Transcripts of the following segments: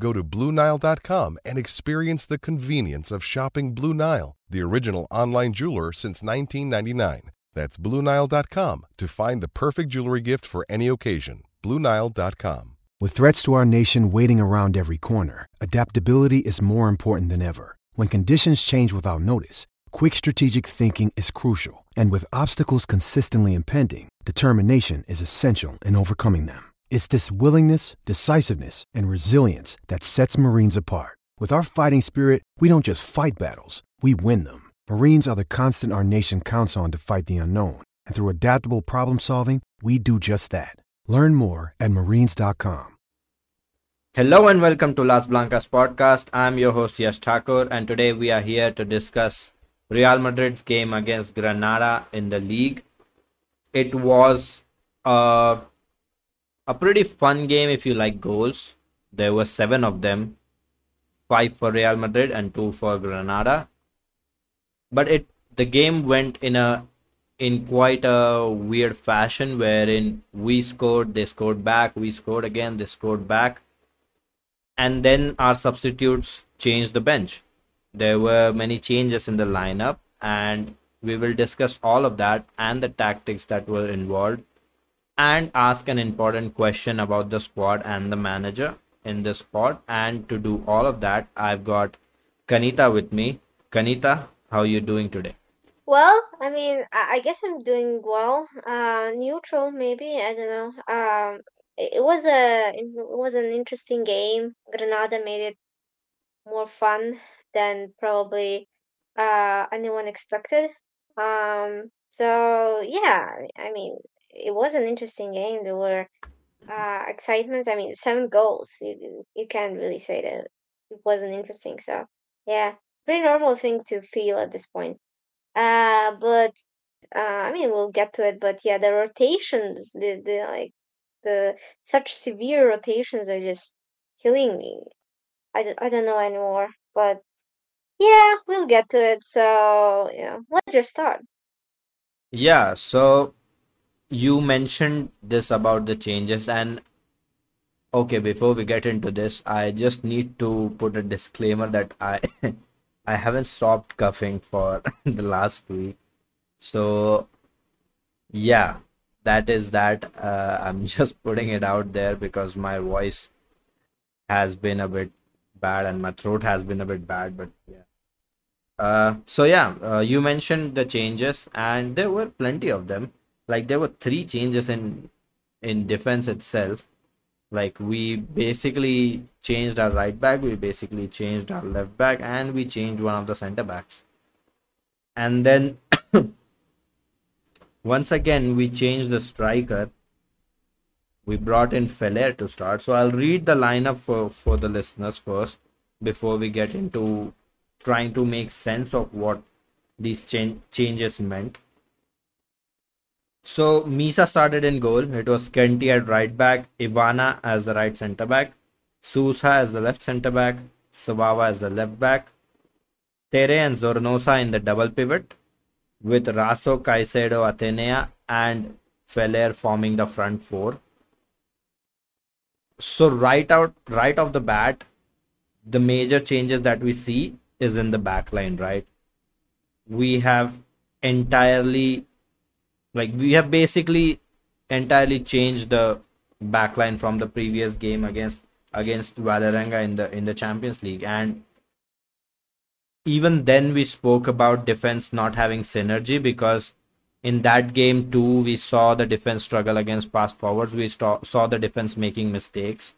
Go to BlueNile.com and experience the convenience of shopping Blue Nile, the original online jeweler since 1999. That's BlueNile.com to find the perfect jewelry gift for any occasion. BlueNile.com. With threats to our nation waiting around every corner, adaptability is more important than ever. When conditions change without notice, quick strategic thinking is crucial. And with obstacles consistently impending, determination is essential in overcoming them. It's this willingness, decisiveness, and resilience that sets Marines apart. With our fighting spirit, we don't just fight battles, we win them. Marines are the constant our nation counts on to fight the unknown. And through adaptable problem solving, we do just that. Learn more at marines.com. Hello and welcome to Las Blancas podcast. I'm your host Yash Thakur, and today we are here to discuss Real Madrid's game against Granada in the league. It was a, a pretty fun game if you like goals. There were seven of them, five for Real Madrid and two for Granada. But it the game went in a in quite a weird fashion wherein we scored, they scored back, we scored again, they scored back, and then our substitutes changed the bench. There were many changes in the lineup, and we will discuss all of that and the tactics that were involved and ask an important question about the squad and the manager in this spot. And to do all of that, I've got Kanita with me. Kanita, how are you doing today? Well, I mean, I, guess I'm doing well. Uh, neutral, maybe. I don't know. Um, it, it was a it was an interesting game. Granada made it more fun than probably uh anyone expected. Um, so yeah, I mean, it was an interesting game. There were uh excitements. I mean, seven goals. You you can't really say that it wasn't interesting. So yeah, pretty normal thing to feel at this point. Uh, but uh, I mean, we'll get to it. But yeah, the rotations, the the like the such severe rotations are just killing me. I don't, I don't know anymore. But yeah, we'll get to it. So yeah, let's just start. Yeah, so you mentioned this about the changes, and okay, before we get into this, I just need to put a disclaimer that I I haven't stopped coughing for the last week. So yeah, that is that. Uh, I'm just putting it out there because my voice has been a bit bad and my throat has been a bit bad, but yeah. Uh, so yeah, uh, you mentioned the changes, and there were plenty of them. Like there were three changes in in defense itself. Like we basically changed our right back, we basically changed our left back, and we changed one of the center backs. And then once again we changed the striker. We brought in Feller to start. So I'll read the lineup for, for the listeners first before we get into trying to make sense of what these ch- changes meant. So Misa started in goal. It was Kenti at right back, Ivana as the right centre back, Sousa as the left centre back, Savava as the left back, Tere and Zornoza in the double pivot, with Raso, Caicedo, Athenea, and Feller forming the front four. So right out, right off the bat, the major changes that we see is in the back line, right? We have entirely, like, we have basically entirely changed the back line from the previous game against against Vålerenga in the in the Champions League, and even then we spoke about defense not having synergy because in that game too we saw the defense struggle against pass forwards. We saw, saw the defense making mistakes.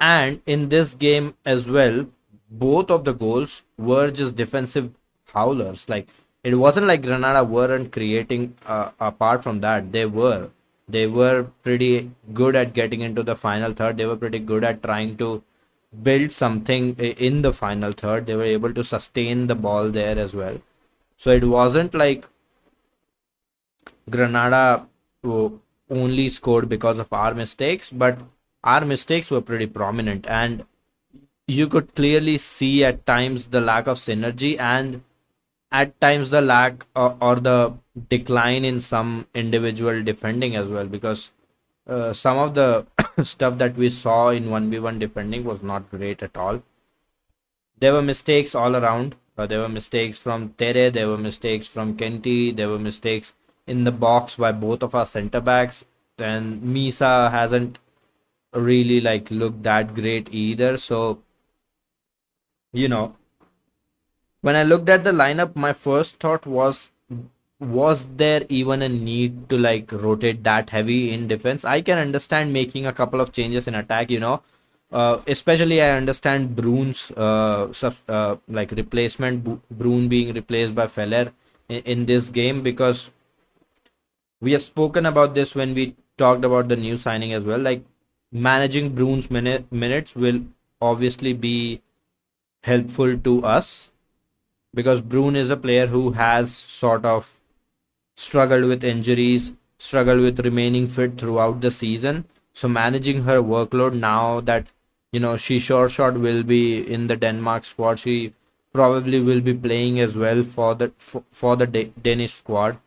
And in this game as well, both of the goals were just defensive howlers. Like it wasn't like Granada weren't creating. Uh, apart from that, they were. They were pretty good at getting into the final third. They were pretty good at trying to build something in the final third. They were able to sustain the ball there as well. So it wasn't like Granada only scored because of our mistakes, but our mistakes were pretty prominent and you could clearly see at times the lack of synergy and at times the lack or, or the decline in some individual defending as well because uh, some of the stuff that we saw in 1v1 defending was not great at all there were mistakes all around uh, there were mistakes from Tere, there were mistakes from Kenti, there were mistakes in the box by both of our center backs. And Misa hasn't really like looked that great either. So, you know, when I looked at the lineup, my first thought was was there even a need to like rotate that heavy in defense? I can understand making a couple of changes in attack, you know. Uh, especially I understand Bruun's uh, sub, uh, like replacement, Bruun being replaced by Feller in, in this game because we have spoken about this when we talked about the new signing as well. Like managing Bruun's minute, minutes will obviously be helpful to us because Bruun is a player who has sort of struggled with injuries, struggled with remaining fit throughout the season. So managing her workload now that you know she sure shot will be in the Denmark squad, she probably will be playing as well for the for, for the Danish squad.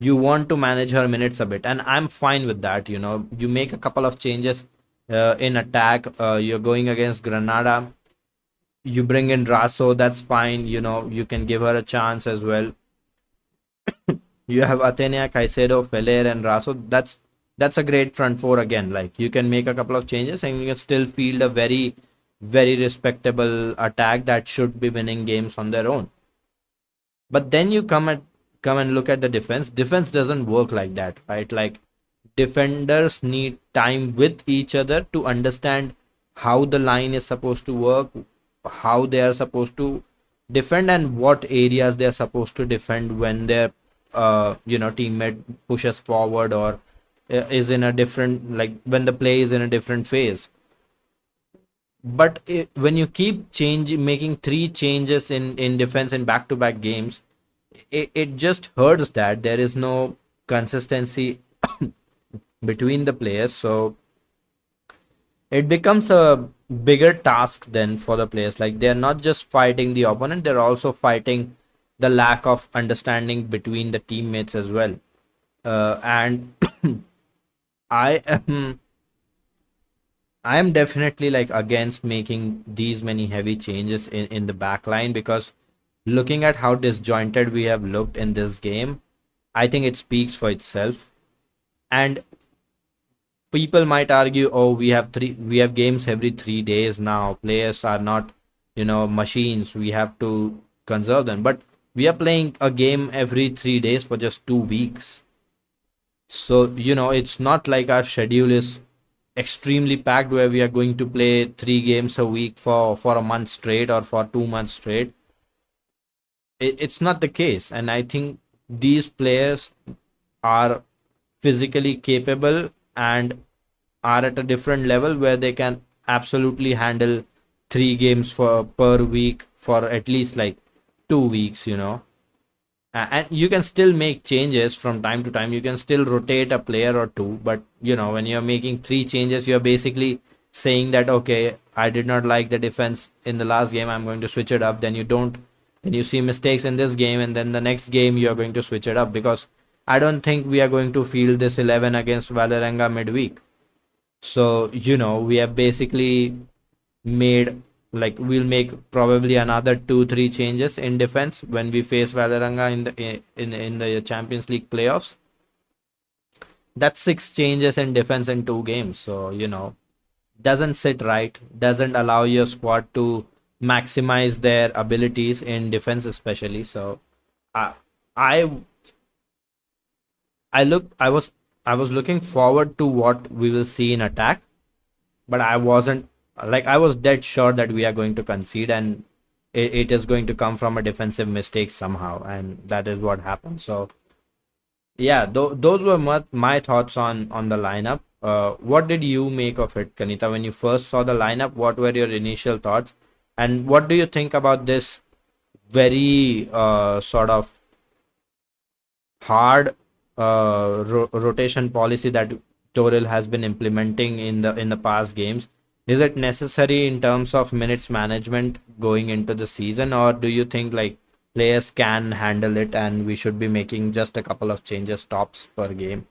You want to manage her minutes a bit and i'm fine with that you know. You make a couple of changes uh, in attack uh, you're going against granada you bring in raso that's fine you know you can give her a chance as well you have Athenea, Caicedo, Feller, and Raso. That's that's a great front four again. Like you can make a couple of changes and you can still field a very, very respectable attack that should be winning games on their own. But then you come at come and look at the defense defense doesn't work like that right like defenders need time with each other to understand how the line is supposed to work how they are supposed to defend and what areas they are supposed to defend when their uh, you know teammate pushes forward or uh, is in a different like when the play is in a different phase. But it, when you keep changing making three changes in in defense in back to back games it, it just hurts that there is no consistency between the players. So it becomes a bigger task then for the players like they're not just fighting the opponent they're also fighting the lack of understanding between the teammates as well uh, and i am i am definitely like against making these many heavy changes in in the back line because looking at how disjointed we have looked in this game, I think it speaks for itself. And people might argue, oh, we have three we have games every three days now. Players are not, you know, machines. We have to conserve them. But we are playing a game every three days for just two weeks. So, you know, it's not like our schedule is extremely packed where we are going to play three games a week for for a month straight or for two months straight it, it's not the case and i think these players are physically capable and are at a different level where they can absolutely handle three games for per week for at least like two weeks you know. And you can still make changes from time to time. You can still rotate a player or two but you know when you're making three changes you're basically saying that okay i did not like the defense in the last game. I'm going to switch it up. Then you don't then you see mistakes in this game and then the next game you are going to switch it up because I don't think we are going to field this 11 against Vålerenga midweek. So, you know, we have basically made like we'll make probably another two three changes in defense when we face Vålerenga in the in in the Champions League playoffs. That's six changes in defense in two games. So, you know, doesn't sit right, doesn't allow your squad to maximize their abilities in defense especially so uh, i i i look i was i was looking forward to what we will see in attack but I wasn't like I was dead sure that we are going to concede and it, it is going to come from a defensive mistake somehow, and that is what happened. So yeah, th- those were my, my thoughts on on the lineup. Uh, what did you make of it, Kanita, when you first saw the lineup? What were your initial thoughts, and what do you think about this very uh, sort of hard uh, ro- rotation policy that Toril has been implementing in the in the past games? Is it necessary in terms of minutes management going into the season, or do you think like players can handle it and we should be making just a couple of changes tops per game?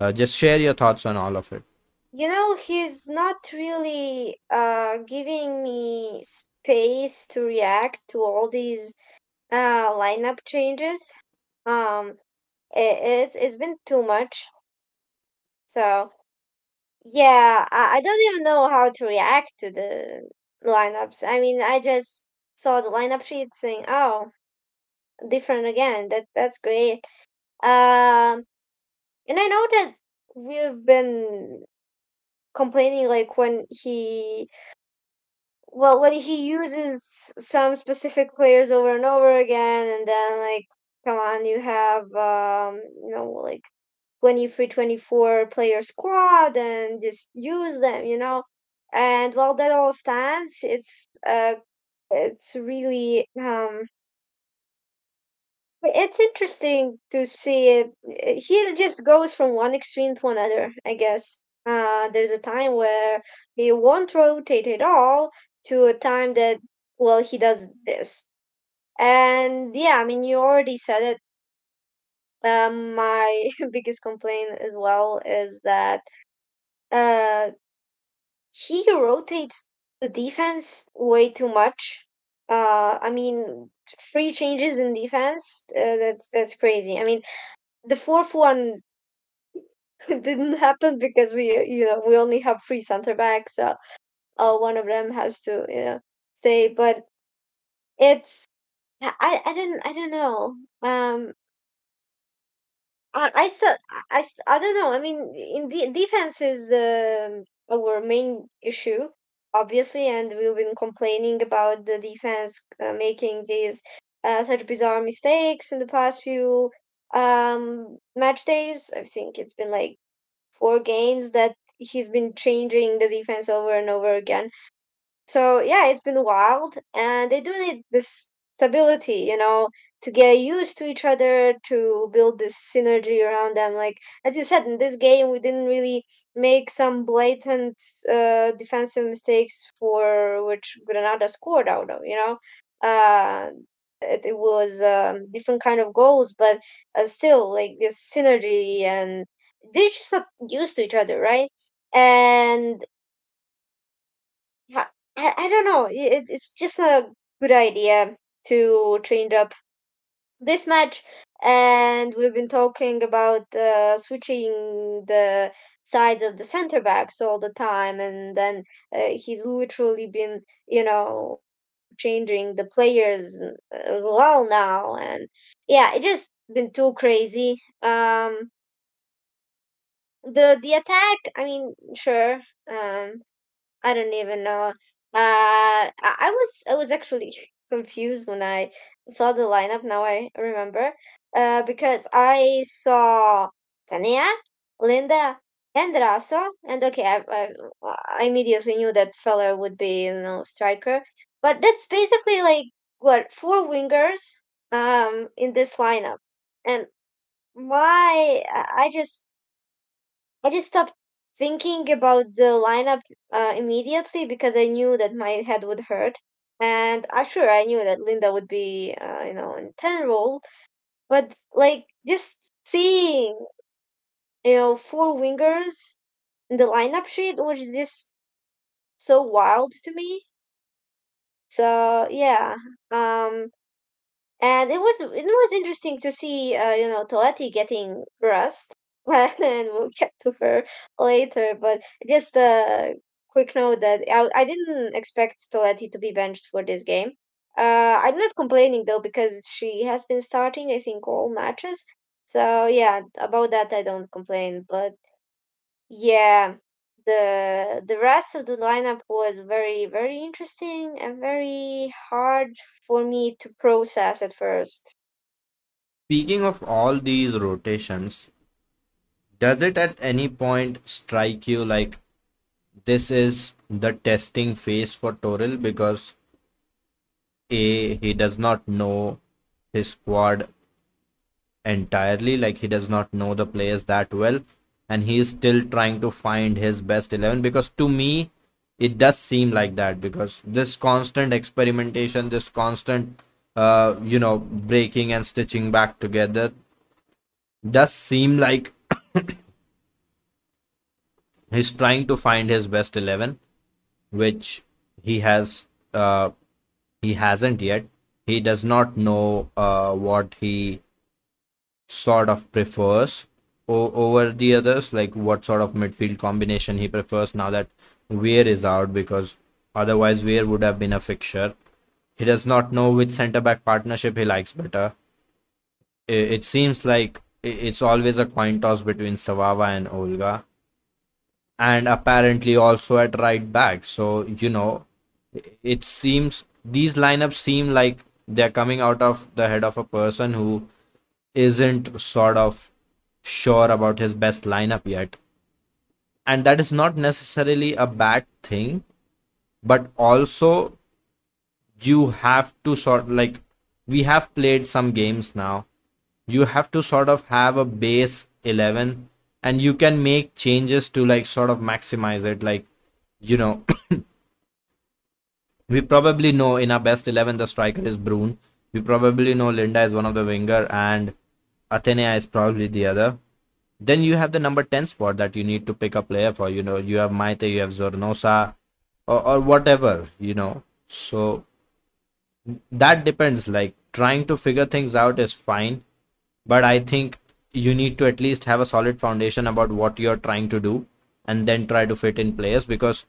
Uh, just share your thoughts on all of it. You know, he's not really uh giving me space to react to all these uh lineup changes. Um, it, it's it's been too much. So yeah, I, I don't even know how to react to the lineups. I mean, I just saw the lineup sheet saying, "Oh, different again." That that's great. Um, and I know that we've been complaining like when he well when he uses some specific players over and over again and then like come on you have um you know like 23 24 player squad and just use them you know? And while that all stands it's uh it's really um it's interesting to see it he just goes from one extreme to another i guess. Uh there's a time where he won't rotate at all to a time that well he does this and yeah i mean you already said it um my biggest complaint as well is that uh he rotates the defense way too much. Uh, I mean, three changes in defense. Uh, that's that's crazy. I mean, the fourth one didn't happen because we, you know, we only have three center backs. So, uh, one of them has to, you know, stay. But it's, I, I don't, I don't know. Um, I, I still, I, st- I don't know. I mean, in the defense is the our main issue, obviously, and we've been complaining about the defense uh, making these uh, such bizarre mistakes in the past few um match days. I think it's been like four games that he's been changing the defense over and over again. So yeah, it's been wild, and they do need this stability, you know, to get used to each other, to build this synergy around them. Like as you said, in this game, we didn't really make some blatant uh, defensive mistakes for which Granada scored out of. You know, uh, it, it was um, different kind of goals, but uh, still like this synergy, and they're just not used to each other, right? And I, I don't know. It, it's just a good idea to change up this match. And we've been talking about uh, switching the sides of the center backs all the time. And then uh, he's literally been, you know, changing the players as well now. And yeah, it just been too crazy. Um, the the attack, I mean, sure. Um, I don't even know. Uh, I was I was actually confused when I saw the lineup. Now I remember. Uh, because I saw Athenea, Linda, and Raso, and okay, I, I I immediately knew that Feller would be you know striker. But that's basically like what four wingers um in this lineup, and I I just I just stopped thinking about the lineup uh, immediately because I knew that my head would hurt. And sure I knew that Linda would be, uh, you know, in 10 role. But like just seeing, you know, four wingers in the lineup sheet was just so wild to me. So yeah, um, and it was it was interesting to see, uh, you know, Toletti getting rust, and we'll get to her later. But just a quick note that I, I didn't expect Toletti to be benched for this game. Uh, I'm not complaining though because she has been starting, I think, all matches. So yeah, about that I don't complain. But yeah, the the rest of the lineup was very very interesting and very hard for me to process at first. Speaking of all these rotations, does it at any point strike you like this is the testing phase for Toril because A, he does not know his squad entirely, like he does not know the players that well, and he is still trying to find his best 11 because to me, it does seem like that because this constant experimentation, this constant, uh, you know, breaking and stitching back together does seem like he's trying to find his best 11 which he has uh, he hasn't yet. He does not know uh, what he sort of prefers o- over the others like what sort of midfield combination he prefers now that Weir is out because otherwise Weir would have been a fixture. He does not know which centre back partnership he likes better. It, it seems like it's always a coin toss between Savava and Olga and apparently also at right back. So, you know, it seems these lineups seem like they're coming out of the head of a person who isn't sort of sure about his best lineup yet. And that is not necessarily a bad thing, but also you have to sort like we have played some games now. You have to sort of have a base 11 and you can make changes to like sort of maximize it like you know we probably know in our best 11 the striker is Bruun. We probably know Linda is one of the winger and Athenea is probably the other. Then you have the number 10 spot that you need to pick a player for you know. You have Maite you have Zornoza or, or whatever you know. So that depends. Like trying to figure things out is fine. But I think you need to at least have a solid foundation about what you're trying to do and then try to fit in players because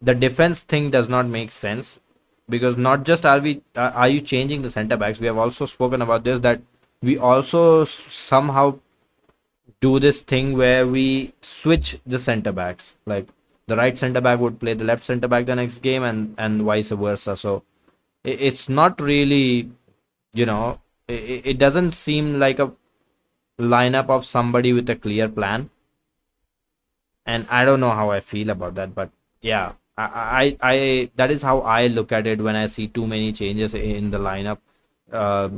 the defense thing does not make sense because not just are we uh, are you changing the center backs? We have also spoken about this that we also somehow do this thing where we switch the center backs. Like the right center back would play the left center back the next game and and vice versa. So it's not really you know it, it doesn't seem like a lineup of somebody with a clear plan. And I don't know how I feel about that, but yeah, I, I, I that is how I look at it when I see too many changes in the lineup. Uh,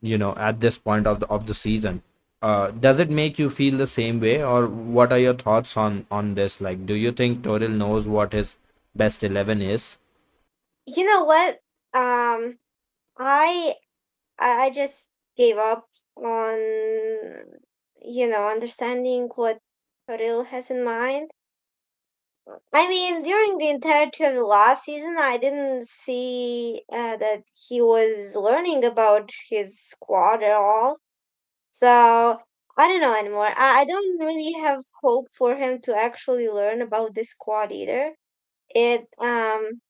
you know, at this point of the of the season, uh, does it make you feel the same way, or what are your thoughts on on this? Like, do you think Toril knows what his best eleven is? You know what? Um, I I just gave up on you know understanding what Toril has in mind. I mean, during the entirety of the last season, I didn't see uh, that he was learning about his squad at all. So I don't know anymore. I, I don't really have hope for him to actually learn about this squad either. It um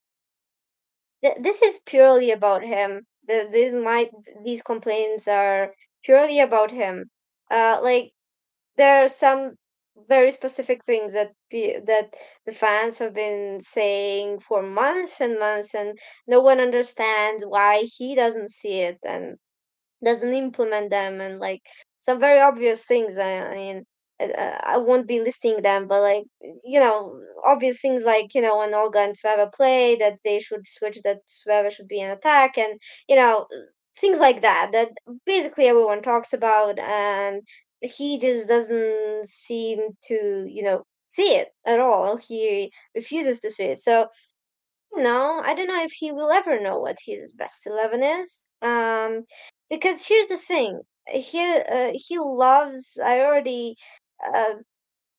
th- this is purely about him. The, this might these complaints are purely about him. Uh, like there are some very specific things that be, that the fans have been saying for months and months, and no one understands why he doesn't see it and doesn't implement them, and like some very obvious things. I, I mean, uh, I won't be listing them, but like you know, obvious things like you know when Olga and Sveva play that they should switch, that Sveva should be an attack, and you know things like that that basically everyone talks about, and he just doesn't seem to you know see it at all. He refuses to see it. So you know, I don't know if he will ever know what his best eleven is. Um, because here's the thing, he uh, he loves. I already uh,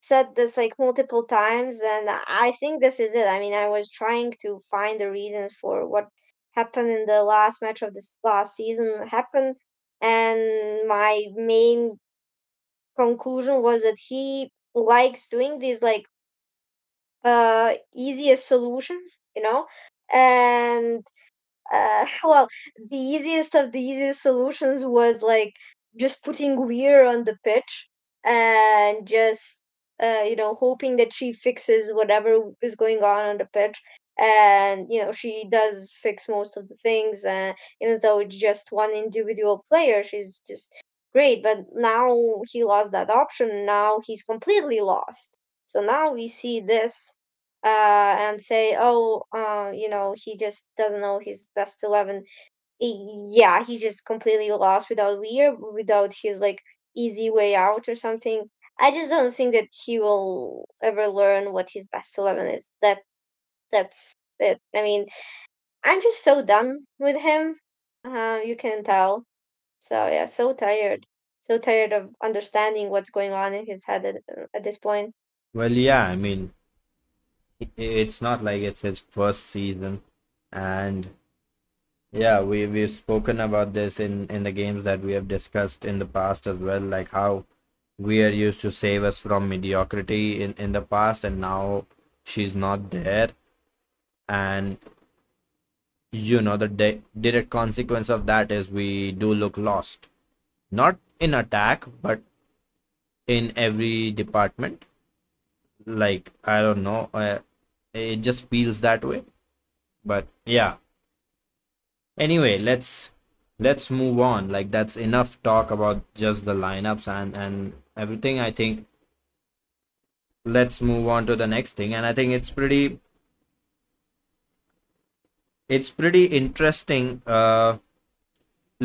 said this like multiple times, and I think this is it. I mean, I was trying to find the reasons for what happened in the last match of this last season happened, and my main conclusion was that he likes doing these like uh easiest solutions, you know, and uh, well, the easiest of the easiest solutions was like just putting Weir on the pitch and just uh, you know, hoping that she fixes whatever is going on on the pitch. And you know, she does fix most of the things, and even though it's just one individual player. She's just great. But now he lost that option. Now he's completely lost. So now we see this uh, and say, oh, uh, you know, he just doesn't know his best 11. Yeah, he just completely lost without Weir, without his like easy way out or something. I just don't think that he will ever learn what his best 11 is. That that's it. I mean, I'm just so done with him. Uh, you can tell. So yeah, so tired. So tired of understanding what's going on in his head at, at this point. Well, yeah, I mean, it's not like it's his first season, and yeah, we we've spoken about this in in the games that we have discussed in the past as well, like how we are used to save us from mediocrity in in the past, and now she's not there, and you know the di- direct consequence of that is we do look lost, not in attack, but in every department. Like I don't know. Uh, it just feels that way. But yeah. Anyway let's let's move on. Like that's enough talk about just the lineups and and everything. I think let's move on to the next thing. And i think it's pretty it's pretty interesting uh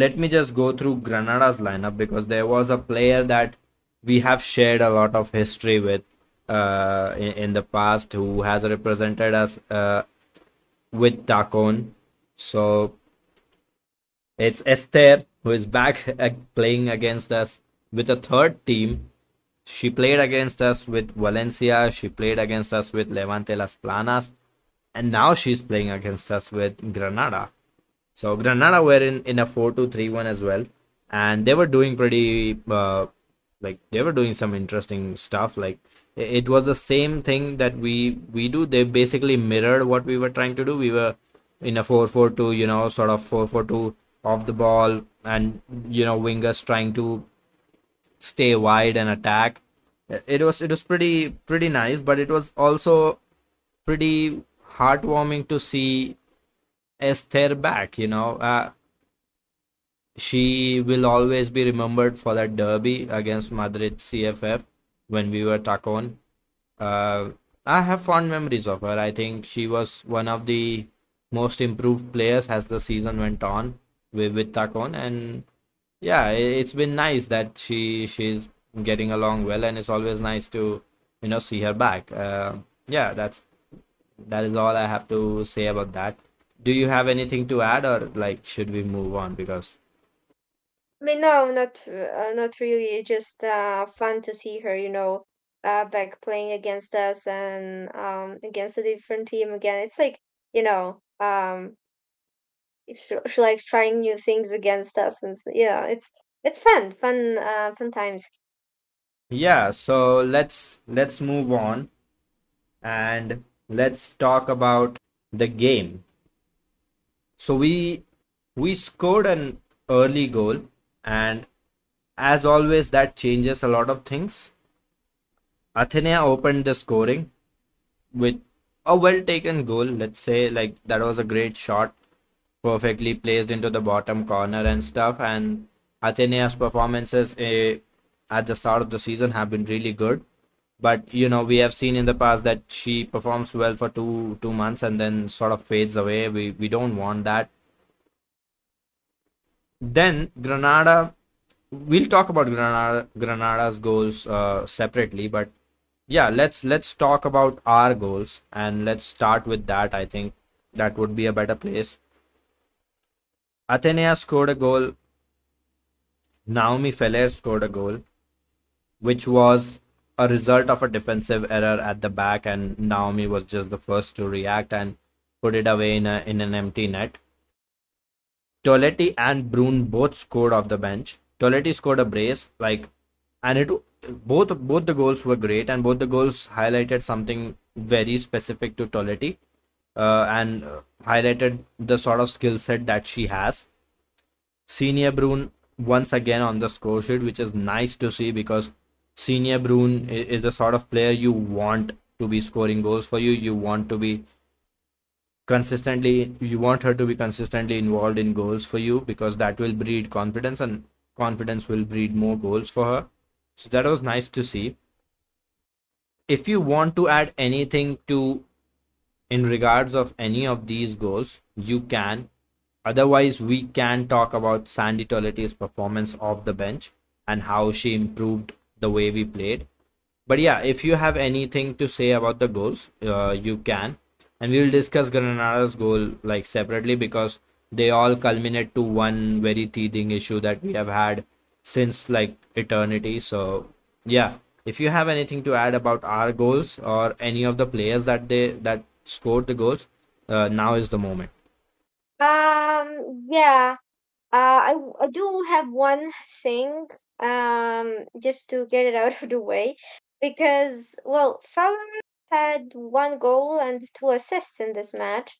let me just go through granada's lineup because there was a player that we have shared a lot of history with uh, in, in, the past who has represented us uh, with Tacon. So it's Esther who is back playing against us with a third team. She played against us with Valencia. She played against us with Levante Las Planas. And now she's playing against us with Granada. So Granada were in, in a 4-2-3-1 as well. And they were doing pretty, uh, like, they were doing some interesting stuff. Like, it was the same thing that we we do they basically mirrored what we were trying to do we were in a 4-4-2 you know sort of 4-4-2 off the ball and you know wingers trying to stay wide and attack it was it was pretty pretty nice but it was also pretty heartwarming to see Esther back you know uh, she will always be remembered for that derby against Madrid CFF when we were Tacon. Uh, I have fond memories of her. I think she was one of the most improved players as the season went on with, with Tacon. And yeah, it's been nice that she she's getting along well, and it's always nice to you know see her back. Uh, yeah, that's that is all I have to say about that. Do you have anything to add, or like should we move on because I mean, no, not uh, not really. Just uh, fun to see her, you know, uh, back playing against us and um against a different team again. It's like you know, um, it's, she likes trying new things against us, and yeah, it's it's fun, fun, uh, fun times. Yeah. So let's let's move on, and let's talk about the game. So we we scored an early goal and as always that changes a lot of things. Athenea opened the scoring with a well taken goal. Let's say like that was a great shot perfectly placed into the bottom corner and stuff. And Athenea's performances uh, at the start of the season have been really good but you know we have seen in the past that she performs well for two two months and then sort of fades away we we don't want that then Granada, we'll talk about Granada, Granada's goals uh, separately, but yeah, let's let's talk about our goals and let's start with that. I think that would be a better place. Athenea scored a goal. Naomi Feller scored a goal, which was a result of a defensive error at the back, and Naomi was just the first to react and put it away in a in an empty net. Toletti and Bruun both scored off the bench. Toletti scored a brace, like, and it both both the goals were great, and both the goals highlighted something very specific to Toletti, uh, and highlighted the sort of skill set that she has. Signe Bruun once again on the score sheet, which is nice to see because Signe Bruun is the sort of player you want to be scoring goals for you. You want to be consistently you want her to be consistently involved in goals for you because that will breed confidence and confidence will breed more goals for her. So that was nice to see. If you want to add anything to in regards of any of these goals you can. Otherwise we can talk about Sandie Toletti's performance off the bench and how she improved the way we played but yeah if you have anything to say about the goals uh, you can and we will discuss Granada's goal like separately because they all culminate to one very teething issue that we have had since like eternity. So yeah, if you have anything to add about our goals or any of the players that they that scored the goals, uh, now is the moment. Um, yeah. Uh, I, I do have one thing, um, just to get it out of the way, because well, Feller had one goal and two assists in this match.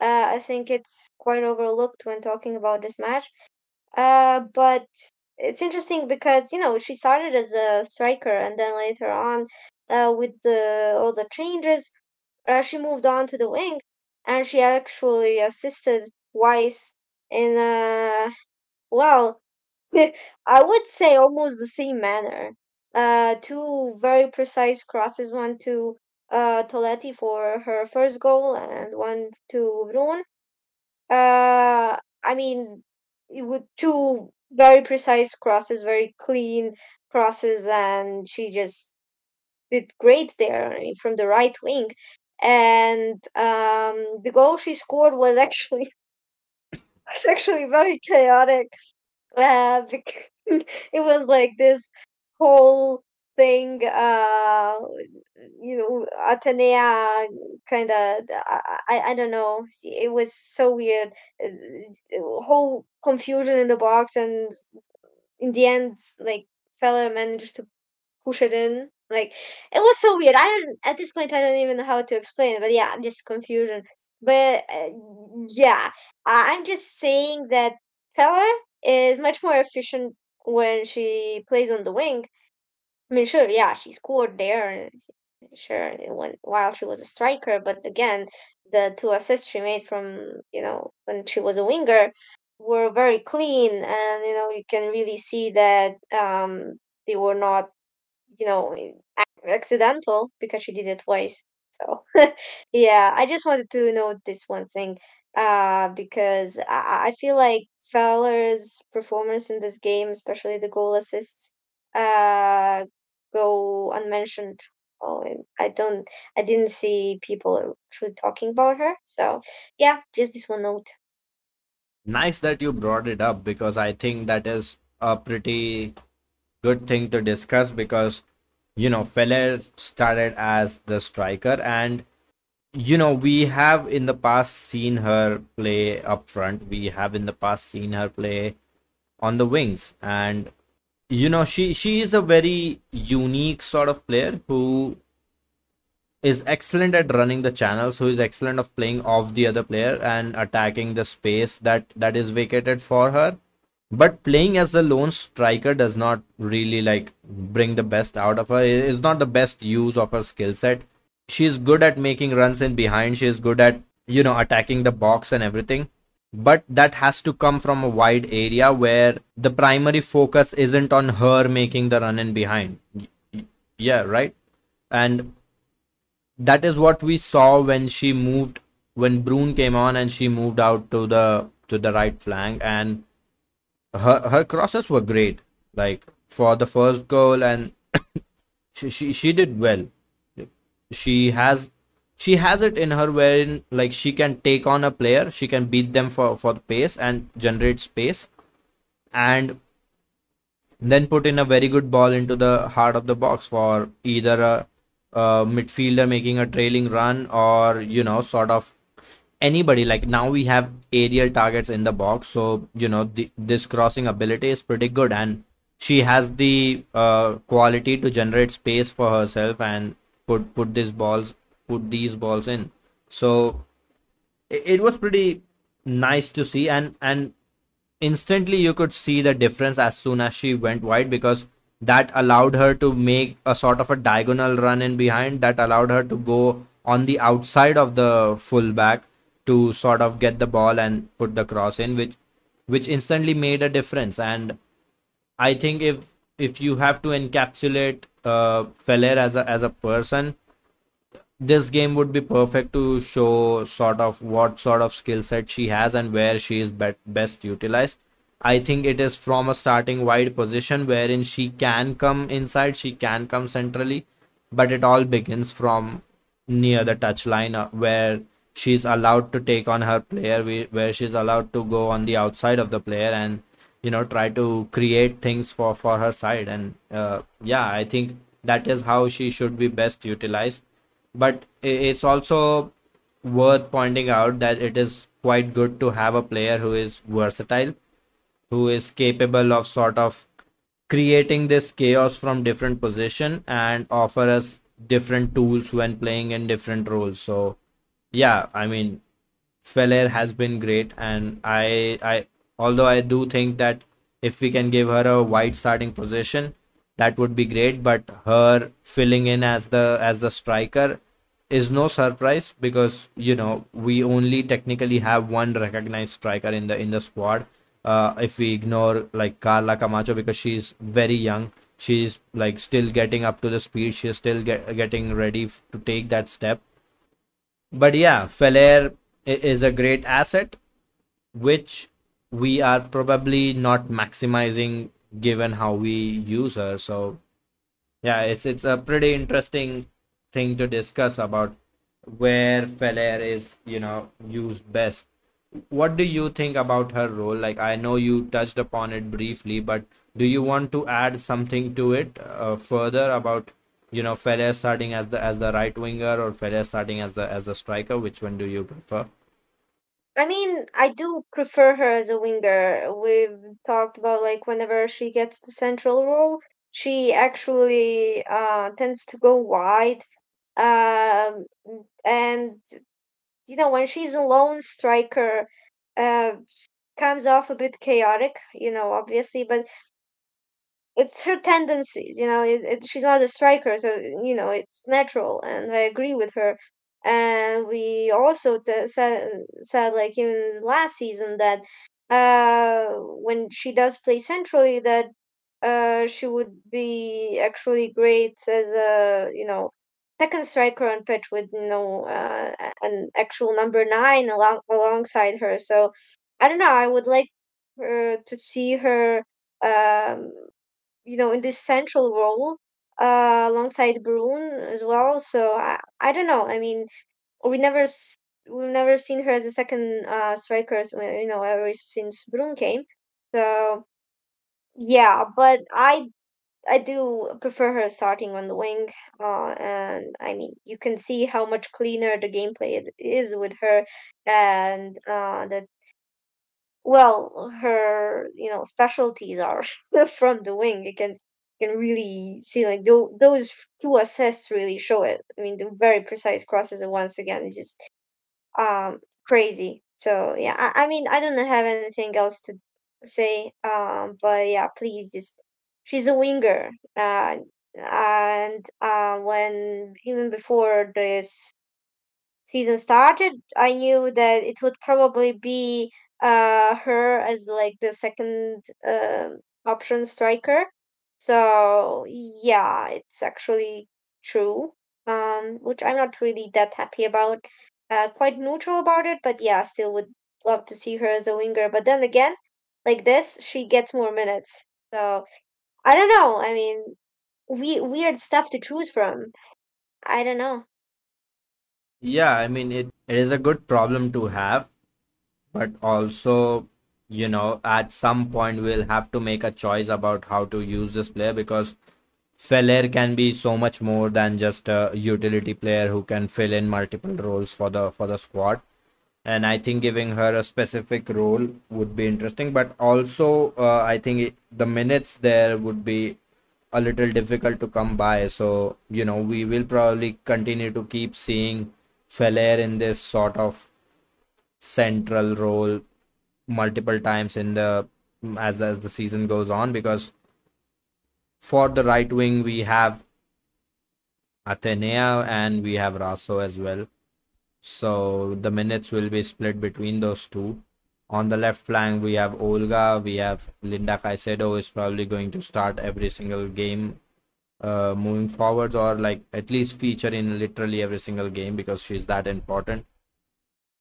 Uh, I think it's quite overlooked when talking about this match. Uh, but it's interesting because you know she started as a striker and then later on, uh, with the all the changes, uh, she moved on to the wing and she actually assisted twice in uh well, I would say almost the same manner. Uh, two very precise crosses, one to uh, Toletti for her first goal and one to Bruun. Uh, I mean, it with two very precise crosses, very clean crosses, and she just did great there from the right wing. And um, the goal she scored was actually was actually very chaotic. Uh, it was like this whole thing uh you know athenea kind of I, I don't know it was so weird whole confusion in the box and in the end like Feller managed to push it in like it was so weird i don't at this point i don't even know how to explain it but yeah just confusion but uh, yeah i'm just saying that Feller is much more efficient when she plays on the wing I mean, sure, yeah, she scored there, and sure, when while she was a striker. But again, the two assists she made from you know when she was a winger were very clean, and you know you can really see that um, they were not you know accidental because she did it twice. So yeah, I just wanted to note this one thing uh, because I, I feel like Feller's performance in this game, especially the goal assists, uh, go unmentioned. Oh, I don't, I didn't see people actually talking about her. So yeah, just this one note. Nice that you brought it up because I think that is a pretty good thing to discuss because you know Feller started as the striker and you know we have in the past seen her play up front. We have in the past seen her play on the wings. And you know she she is a very unique sort of player who is excellent at running the channels who is excellent of playing off the other player and attacking the space that that is vacated for her but playing as a lone striker does not really like bring the best out of her. It is not the best use of her skill set. She's good at making runs in behind. She's good at you know attacking the box and everything. But that has to come from a wide area where the primary focus isn't on her making the run in behind. Yeah right? And that is what we saw when she moved when Bruun came on and she moved out to the to the right flank. And her her crosses were great. Like for the first goal and she, she she did well. She has she has it in her wherein like she can take on a player she can beat them for for the pace and generate space and then put in a very good ball into the heart of the box for either a, a midfielder making a trailing run or you know sort of anybody like now we have aerial targets in the box so you know the, this crossing ability is pretty good and she has the uh, quality to generate space for herself and put put these balls put these balls in. So it, it was pretty nice to see and and instantly you could see the difference as soon as she went wide because that allowed her to make a sort of a diagonal run in behind that allowed her to go on the outside of the fullback to sort of get the ball and put the cross in which which instantly made a difference. And i think if if you have to encapsulate uh, Feller as a as a person this game would be perfect to show sort of what sort of skill set she has and where she is be- best utilized. I think it is from a starting wide position wherein she can come inside, she can come centrally, but it all begins from near the touch line uh, where she's allowed to take on her player, where she's allowed to go on the outside of the player and you know try to create things for for her side. And uh, yeah, I think that is how she should be best utilized. But it's also worth pointing out that it is quite good to have a player who is versatile who is capable of sort of creating this chaos from different position and offer us different tools when playing in different roles so yeah i mean Feller has been great and i i although i do think that if we can give her a wide starting position that would be great but her filling in as the as the striker is no surprise because you know we only technically have one recognized striker in the in the squad uh, if we ignore like Carla Camacho because she's very young. She's like still getting up to the speed. She's still get, getting ready to take that step. But yeah, Feller is a great asset, which we are probably not maximizing given how we use her. So yeah, it's it's a pretty interesting thing to discuss about where Feller is, you know, used best what do you think about her role? Like, I know you touched upon it briefly, but do you want to add something to it uh, further about you know Feller starting as the as the right winger or Feller starting as the as the striker? Which one do you prefer? I mean, I do prefer her as a winger. We've talked about like whenever she gets the central role, she actually uh, tends to go wide. Um, and you know, when she's a lone striker, uh, comes off a bit chaotic, you know, obviously, but it's her tendencies, you know. It, it, she's not a striker, so you know it's natural, and I agree with her. And we also t- said said like even last season that uh, when she does play centrally, that uh, she would be actually great as a you know second striker on pitch with you know uh, an actual number nine along alongside her. So I don't know. I would like her to see her, um, you know, in this central role uh, alongside Bruun as well. So I, I don't know. I mean, we never we've never seen her as a second uh, striker. You know, ever since Bruun came. So yeah, but I I do prefer her starting on the wing, uh, and I mean you can see how much cleaner the gameplay is with her, and uh, that well her you know specialties are from the wing. You can you can really see like tho- those two assists really show it. I mean the very precise crosses, and once again just um crazy. So yeah, I, I mean I don't have anything else to say, um, but yeah, please just she's a winger, uh, and uh, when even before this season started, I knew that it would probably be uh her as like the second um option striker. So yeah, it's actually true. Um, which I'm not really that happy about. Uh, quite neutral about it, but yeah, still would love to see her as a winger. But then again, like this, she gets more minutes. So I don't know. I mean, we weird stuff to choose from. I don't know. Yeah, I mean it, it is a good problem to have, but also, you know, at some point we'll have to make a choice about how to use this player because Feller can be so much more than just a utility player who can fill in multiple roles for the for the squad. And I think giving her a specific role would be interesting, but also uh, I think it, the minutes there would be a little difficult to come by. So, you know, we will probably continue to keep seeing Feller in this sort of central role multiple times in the as as the season goes on because for the right wing, we have Athenea and we have Raso as well. So the minutes will be split between those two. On the left flank, we have Olga, we have Linda Caicedo, is probably going to start every single game uh, moving forwards, or like at least feature in literally every single game because she's that important.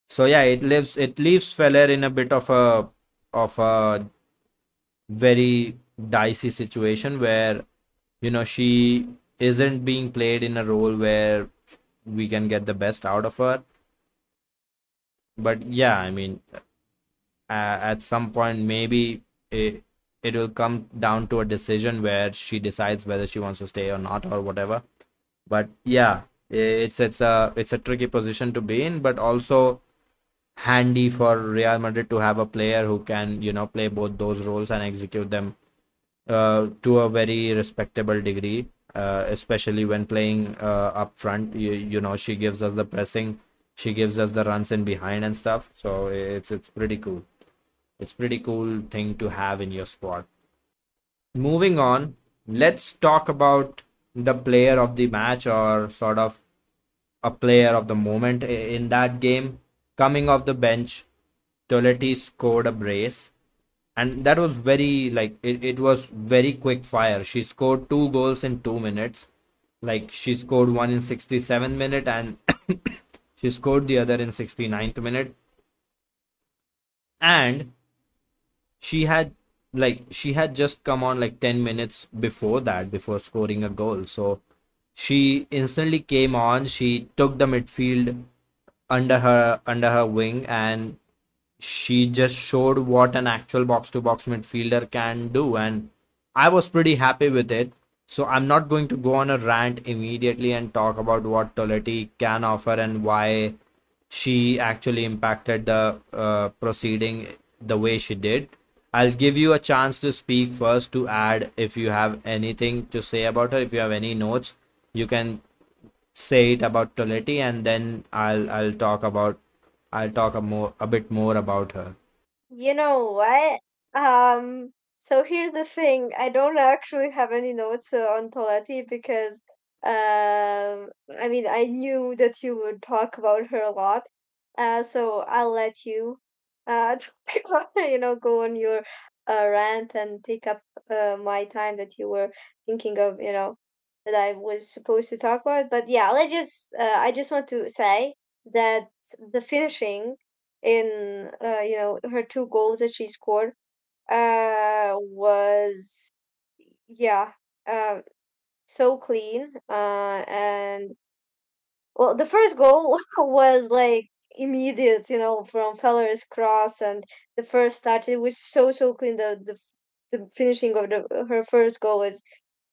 So yeah, it leaves it leaves Feller in a bit of a of a very dicey situation where you know she isn't being played in a role where we can get the best out of her. But yeah i mean uh, at some point maybe it, it will come down to a decision where she decides whether she wants to stay or not or whatever. But yeah it's it's a it's a tricky position to be in but also handy for Real Madrid to have a player who can you know play both those roles and execute them uh, to a very respectable degree uh, especially when playing uh, up front. You, you know she gives us the pressing she gives us the runs in behind and stuff. So it's it's pretty cool. It's pretty cool thing to have in your squad. Moving on let's talk about the player of the match or sort of a player of the moment in that game coming off the bench Toletti scored a brace. And that was very like it, it was very quick fire. She scored two goals in two minutes. Like she scored one in 67 minute and she scored the other in 69th minute. And she had like she had just come on like 10 minutes before that before scoring a goal. So she instantly came on. She took the midfield under her under her wing and she just showed what an actual box to box midfielder can do and I was pretty happy with it. So I'm not going to go on a rant immediately and talk about what Toletti can offer and why she actually impacted the uh, proceeding the way she did. I'll give you a chance to speak first to add if you have anything to say about her. If you have any notes, you can say it about Toletti and then I'll I'll talk about I'll talk a more a bit more about her. You know what? Um, so here's the thing. I don't actually have any notes uh, on Toletti because um I mean I knew that you would talk about her a lot. Uh, so I'll let you uh you know go on your uh, rant and take up uh, my time that you were thinking of, you know, that I was supposed to talk about. But yeah, let's just uh, I just want to say that the finishing in uh, you know her two goals that she scored uh was yeah uh, so clean uh and well the first goal was like immediate you know from Feller's cross and the first touch it was so so clean the the, the finishing of the her first goal was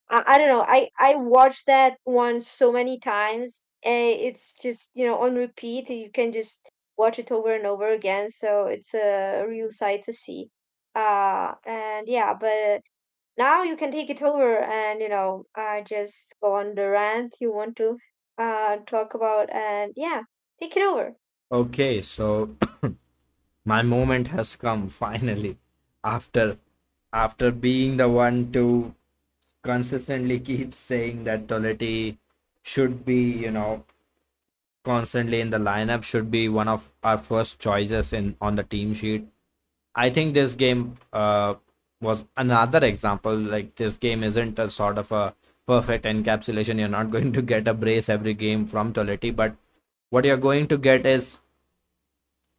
I, I don't know I I watched that one so many times and it's just you know on repeat you can just watch it over and over again so it's a real sight to see. Uh and yeah but now you can take it over and you know uh just go on the rant you want to uh talk about and yeah take it over. Okay, so my moment has come finally after after being the one to consistently keeps saying that Toletti should be, you know, constantly in the lineup, should be one of our first choices in on the team sheet. I think this game uh, was another example. Like this game isn't a sort of a perfect encapsulation. You're not going to get a brace every game from Toletti, but what you're going to get is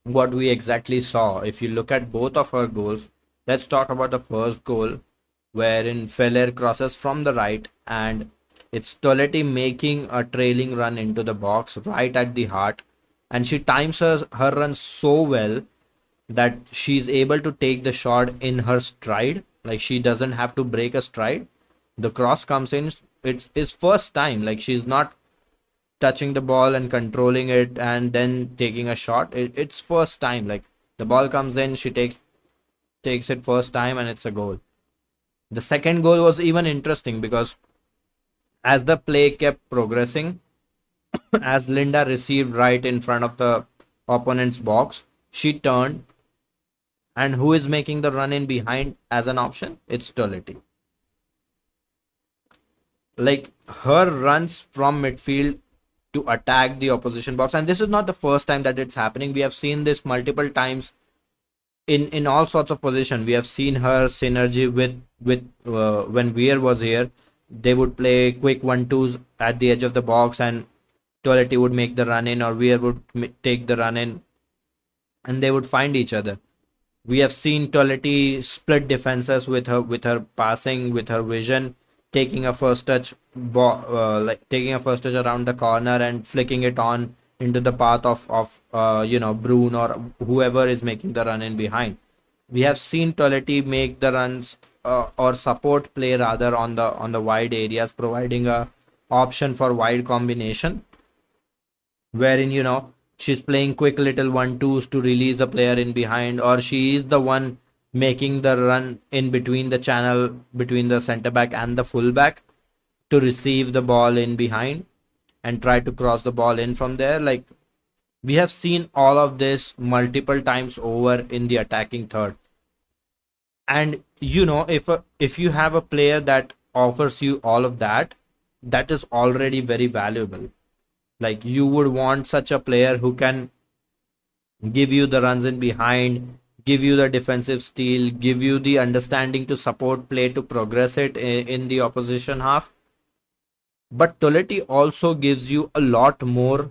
what we exactly saw. If you look at both of her goals, let's talk about the first goal, wherein Feller crosses from the right and it's Toletti making a trailing run into the box right at the heart, and she times her, her run so well that she's able to take the shot in her stride. Like she doesn't have to break a stride. The cross comes in. It's his first time. Like she's not touching the ball and controlling it and then taking a shot. It, it's first time. Like the ball comes in, she takes takes it first time and it's a goal. The second goal was even interesting because as the play kept progressing, as Linda received right in front of the opponent's box, she turned. And who is making the run in behind as an option? It's Toletti. like her runs from midfield to attack the opposition box and this is not the first time that it's happening we have seen this multiple times in in all sorts of position we have seen her synergy with with uh, when Weir was here they would play quick one twos at the edge of the box and Toletti would make the run in or Weir would take the run in and they would find each other we have seen Toletti split defenses with her with her passing with her vision taking a first touch uh, like taking a first touch around the corner and flicking it on into the path of of uh, you know Bruun or whoever is making the run in behind. We have seen Toletti make the runs uh, or support play rather on the on the wide areas, providing a option for wide combination, wherein you know she's playing quick little one twos to release a player in behind, or she is the one making the run in between the channel between the center back and the full back to receive the ball in behind and try to cross the ball in from there. Like we have seen all of this multiple times over in the attacking third and you know if a, if you have a player that offers you all of that that is already very valuable. Like you would want such a player who can give you the runs in behind give you the defensive steal give you the understanding to support play to progress it in, in the opposition half. But Toletti also gives you a lot more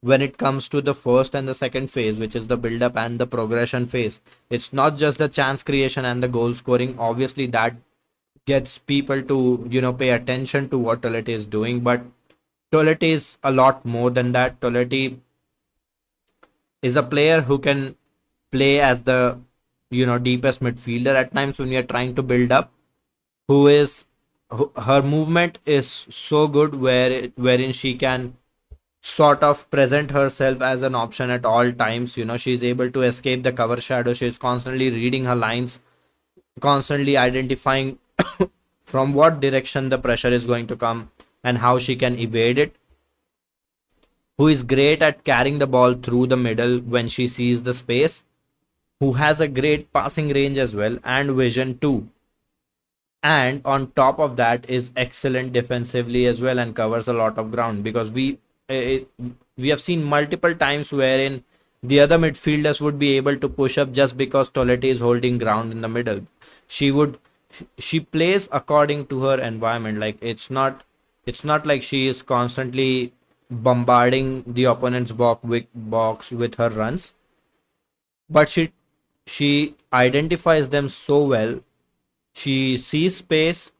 when it comes to the first and the second phase, which is the build up and the progression phase. It's not just the chance creation and the goal scoring. Obviously, that gets people to you know pay attention to what Toletti is doing, but Toletti is a lot more than that. Toletti is a player who can play as the you know deepest midfielder at times when you're trying to build up, who is her movement is so good where wherein she can sort of present herself as an option at all times you know she's able to escape the cover shadow she's constantly reading her lines constantly identifying from what direction the pressure is going to come and how she can evade it. Who is great at carrying the ball through the middle when she sees the space who has a great passing range as well and vision too. And on top of that is excellent defensively as well and covers a lot of ground because we we have seen multiple times wherein the other midfielders would be able to push up just because Toletti is holding ground in the middle. She would she plays according to her environment. Like it's not it's not like she is constantly bombarding the opponent's box with box with her runs, but she she identifies them so well she sees space,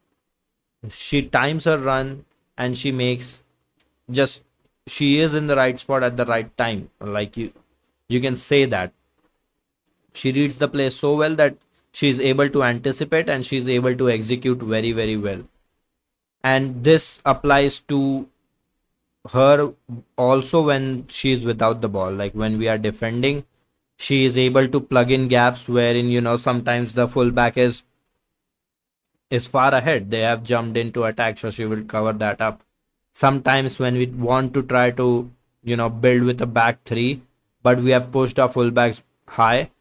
she times her run, and she makes just she is in the right spot at the right time. Like you, you can say that she reads the play so well that she is able to anticipate and she is able to execute very very well. And this applies to her also when she is without the ball. Like when we are defending, she is able to plug in gaps wherein you know sometimes the fullback is is far ahead. They have jumped into attack, so she will cover that up. Sometimes when we want to try to, you know, build with a back three, but we have pushed our fullbacks high,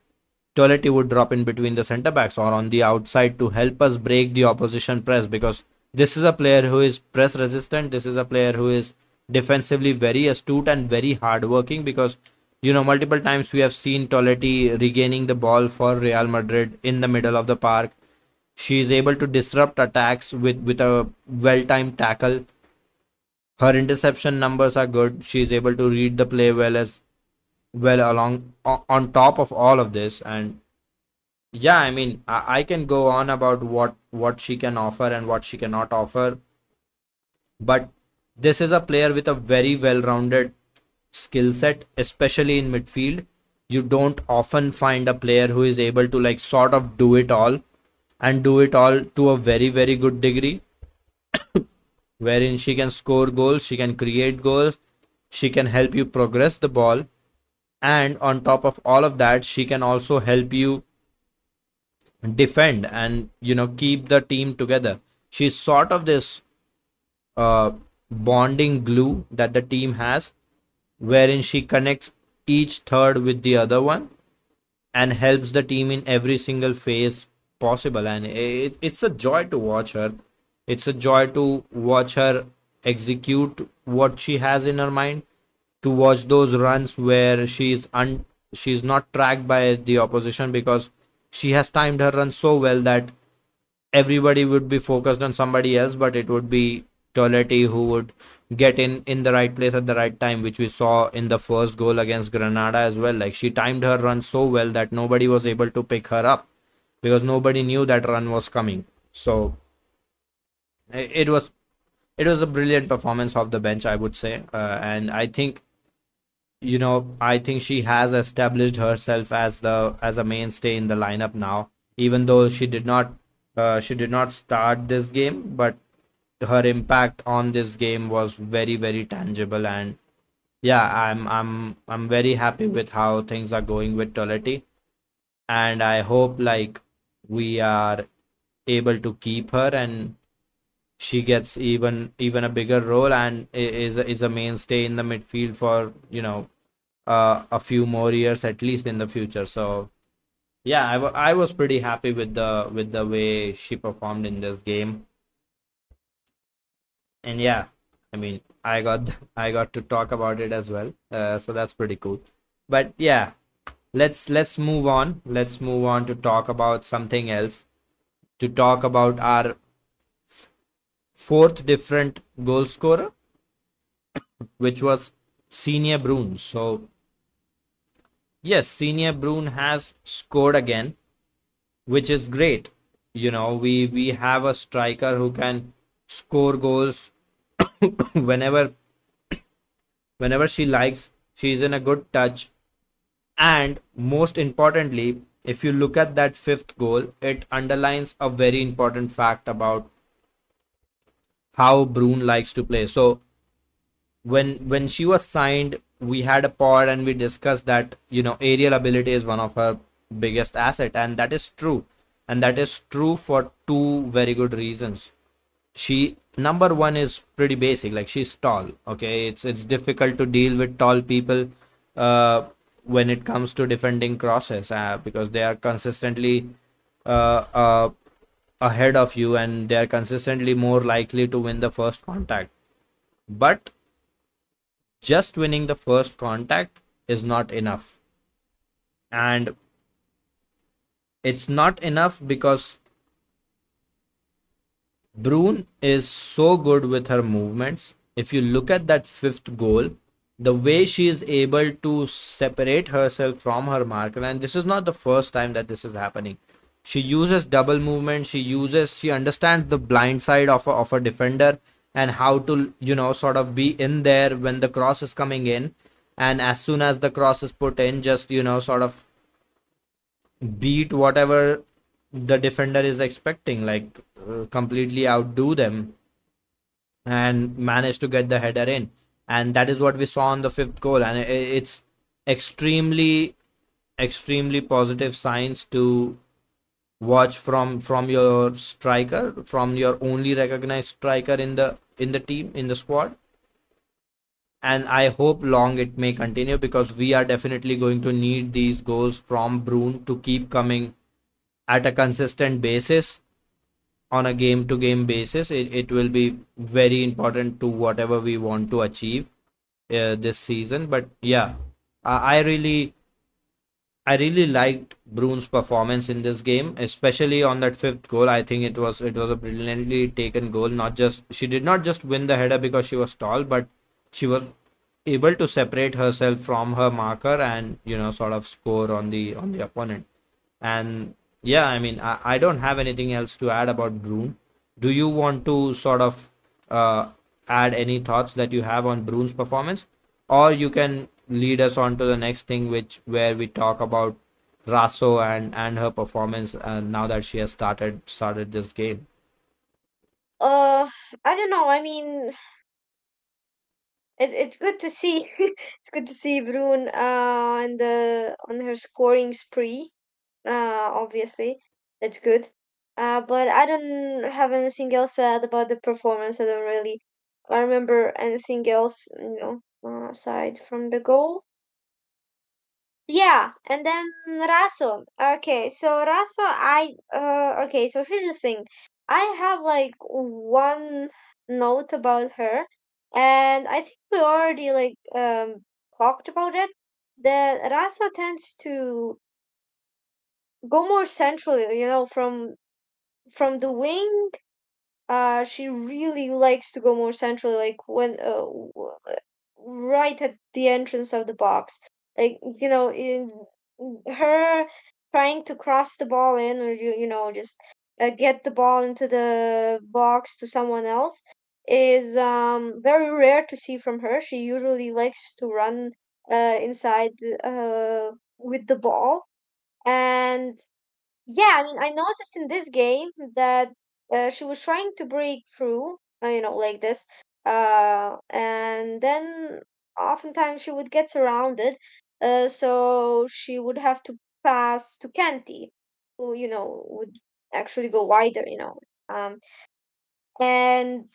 Toletti would drop in between the centre backs or on the outside to help us break the opposition press because this is a player who is press resistant. This is a player who is defensively very astute and very hardworking because you know multiple times we have seen Toletti regaining the ball for Real Madrid in the middle of the park she is able to disrupt attacks with, with a well timed tackle. Her interception numbers are good. She is able to read the play well as well along on top of all of this. And yeah i mean I, I, can go on about what what she can offer and what she cannot offer. But this is a player with a very well rounded skill set especially in midfield. You don't often find a player who is able to like sort of do it all and do it all to a very very good degree wherein she can score goals she can create goals she can help you progress the ball. And on top of all of that she can also help you defend and you know keep the team together. She's sort of this uh, bonding glue that the team has wherein she connects each third with the other one and helps the team in every single phase possible. And it, it's a joy to watch her it's a joy to watch her execute what she has in her mind to watch those runs where she's un she's not tracked by the opposition because she has timed her run so well that everybody would be focused on somebody else, but it would be Toletti who would get in in the right place at the right time, which we saw in the first goal against Granada as well. Like she timed her run so well that nobody was able to pick her up because nobody knew that run was coming. So it was it was a brilliant performance of the bench, I would say, uh, and I think you know I think she has established herself as the as a mainstay in the lineup now. Even though she did not uh, she did not start this game, but her impact on this game was very very tangible. And yeah i'm i'm i'm very happy with how things are going with Toletti and i hope like we are able to keep her and she gets even even a bigger role and is is a mainstay in the midfield for you know uh, a few more years at least in the future so yeah, I, w- I was pretty happy with the with the way she performed in this game. And yeah, I mean, I got I got to talk about it as well. Uh, so that's pretty cool. But yeah, let's let's move on. Let's move on to talk about something else. To talk about our fourth different goal scorer, which was Signe Bruun. So yes, Signe Bruun has scored again, which is great. You know, we we have a striker who can score goals whenever whenever she likes. She's in a good touch. And most importantly, if you look at that fifth goal, it underlines a very important fact about how Bruun likes to play. So when when she was signed we had a pod and we discussed that you know aerial ability is one of her biggest asset and that is true. And that is true for two very good reasons. She number one is pretty basic like she's tall okay? It's it's difficult to deal with tall people uh, when it comes to defending crosses uh, because they are consistently uh, uh ahead of you and they are consistently more likely to win the first contact but just winning the first contact is not enough. And it's not enough because Bruun is so good with her movements. If you look at that fifth goal, the way she is able to separate herself from her marker, and this is not the first time that this is happening. She uses double movement. She uses. She understands the blind side of a, of a defender and how to you know sort of be in there when the cross is coming in and as soon as the cross is put in just you know sort of beat whatever the defender is expecting like uh, completely outdo them and manage to get the header in and that is what we saw on the fifth goal and it's extremely extremely positive signs to watch from from your striker from your only recognized striker in the in the team in the squad? And i hope long it may continue because we are definitely going to need these goals from Bruun to keep coming at a consistent basis on a game to game basis. It, it will be very important to whatever we want to achieve uh, this season. But yeah I, I really I really liked Bruun's performance in this game, especially on that fifth goal. I think it was it was a brilliantly taken goal. Not just she did not just win the header because she was tall, but she was able to separate herself from her marker and you know sort of score on the on the opponent. And yeah, I mean I, I don't have anything else to add about Bruun. Do you want to sort of uh, add any thoughts that you have on Bruun's performance, or you can lead us on to the next thing, which where we talk about Raso and and her performance uh, now that she has started started this game. Uh, I don't know. I mean, it's it's good to see. it's good to see Bruun uh on the on her scoring spree. Uh, obviously, that's good. Uh, but I don't have anything else to add about the performance. I don't really I remember anything else, you know, uh, aside from the goal. Yeah, and then Raso. Okay, so Raso, I uh okay, so here's the thing. I have like one note about her, and I think we already like um talked about it. That Raso tends to go more centrally, you know, from from the wing. Uh, she really likes to go more centrally, like when uh, right at the entrance of the box. Like you know, in her trying to cross the ball in, or you you know, just uh, get the ball into the box to someone else is um very rare to see from her. She usually likes to run uh inside uh with the ball and yeah, I mean, I noticed in this game that uh, she was trying to break through, uh, you know, like this, uh, and then oftentimes she would get surrounded, uh, so she would have to pass to Kenti, who, you know, would actually go wider, you know. Um, and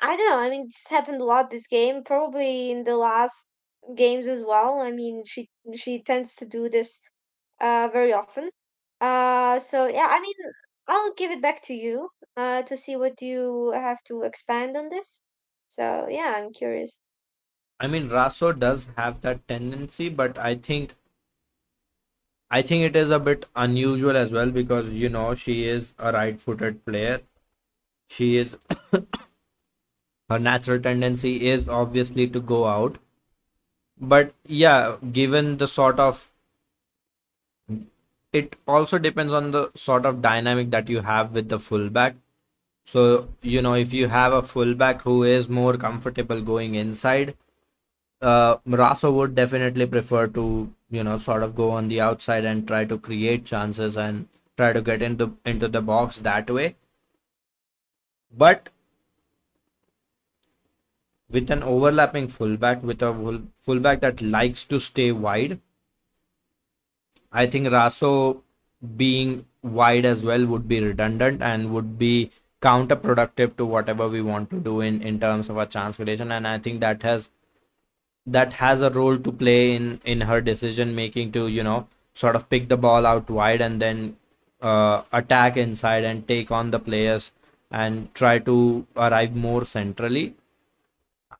I don't know, I mean, this happened a lot this game, probably in the last games as well. I mean, she she tends to do this uh, very often. Uh, so yeah, I mean, I'll give it back to you uh, to see what you have to expand on this. So yeah, I'm curious. I mean, Raso does have that tendency, but I think I think it is a bit unusual as well because you know she is a right-footed player. She is her natural tendency is obviously to go out, but yeah, given the sort of it also depends on the sort of dynamic that you have with the fullback. So, you know, if you have a fullback who is more comfortable going inside, uh, Raso would definitely prefer to, you know, sort of go on the outside and try to create chances and try to get into into the box that way. But with an overlapping fullback, with a fullback that likes to stay wide, I think Raso being wide as well would be redundant and would be counterproductive to whatever we want to do in in terms of a chance creation. And i think that has that has a role to play in in her decision making to you know sort of pick the ball out wide and then uh, attack inside and take on the players and try to arrive more centrally.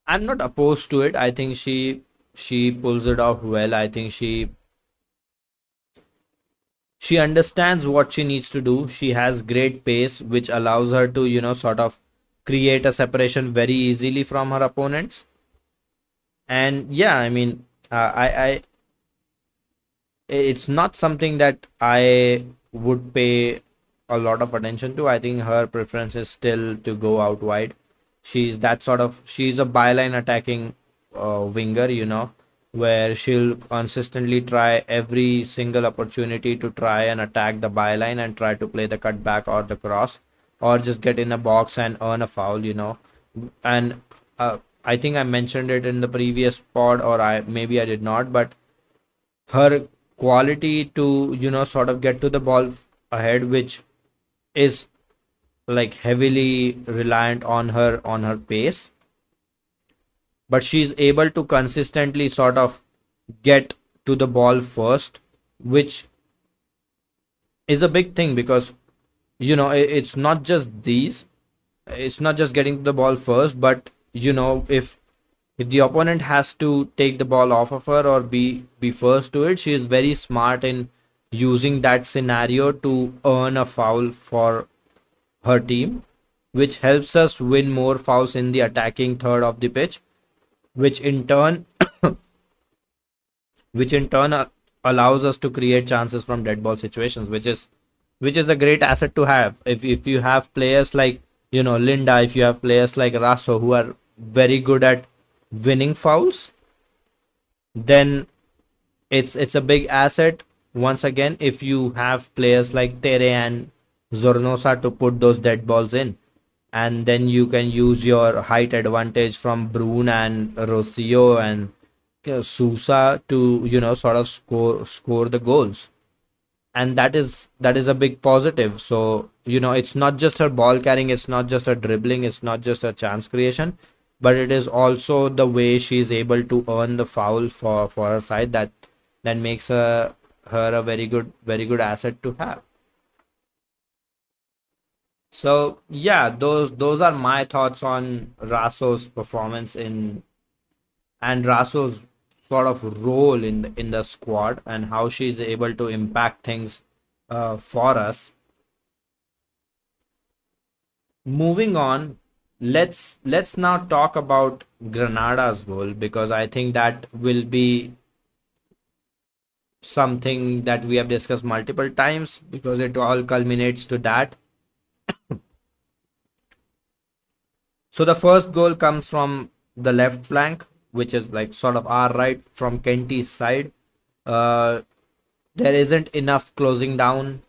I'm not opposed to it. I think she she pulls it off well. I think she she understands what she needs to do. She has great pace which allows her to you know sort of create a separation very easily from her opponents. And yeah i mean uh, i i it's not something that i would pay a lot of attention to. I think her preference is still to go out wide. She's that sort of she's a byline attacking uh, winger you know where she'll consistently try every single opportunity to try and attack the byline and try to play the cutback or the cross or just get in a box and earn a foul, you know. And uh, I think I mentioned it in the previous pod, or I maybe I did not, but her quality to you know sort of get to the ball ahead, which is like heavily reliant on her on her pace but she's able to consistently sort of get to the ball first, which is a big thing because you know it's not just these, it's not just getting to the ball first, but you know if if the opponent has to take the ball off of her or be be first to it, she is very smart in using that scenario to earn a foul for her team, which helps us win more fouls in the attacking third of the pitch which in turn which in turn uh, allows us to create chances from dead ball situations which is which is a great asset to have. If if you have players like you know Linda if you have players like Raso who are very good at winning fouls then it's it's a big asset. Once again if you have players like Tere and Zornoza to put those dead balls in and then you can use your height advantage from Bruun and Rocio and Sousa to you know sort of score score the goals. And that is that is a big positive. So you know it's not just her ball carrying it's not just her dribbling it's not just her chance creation but it is also the way she's able to earn the foul for for her side that that makes her her a very good very good asset to have So yeah, those those are my thoughts on Raso's performance in and Raso's sort of role in the, in the squad and how she's able to impact things uh, for us. Moving on, let's let's now talk about Granada's goal because I think that will be something that we have discussed multiple times because it all culminates to that. so the first goal comes from the left flank, which is like sort of our right from Kenti's side. Uh, there isn't enough closing down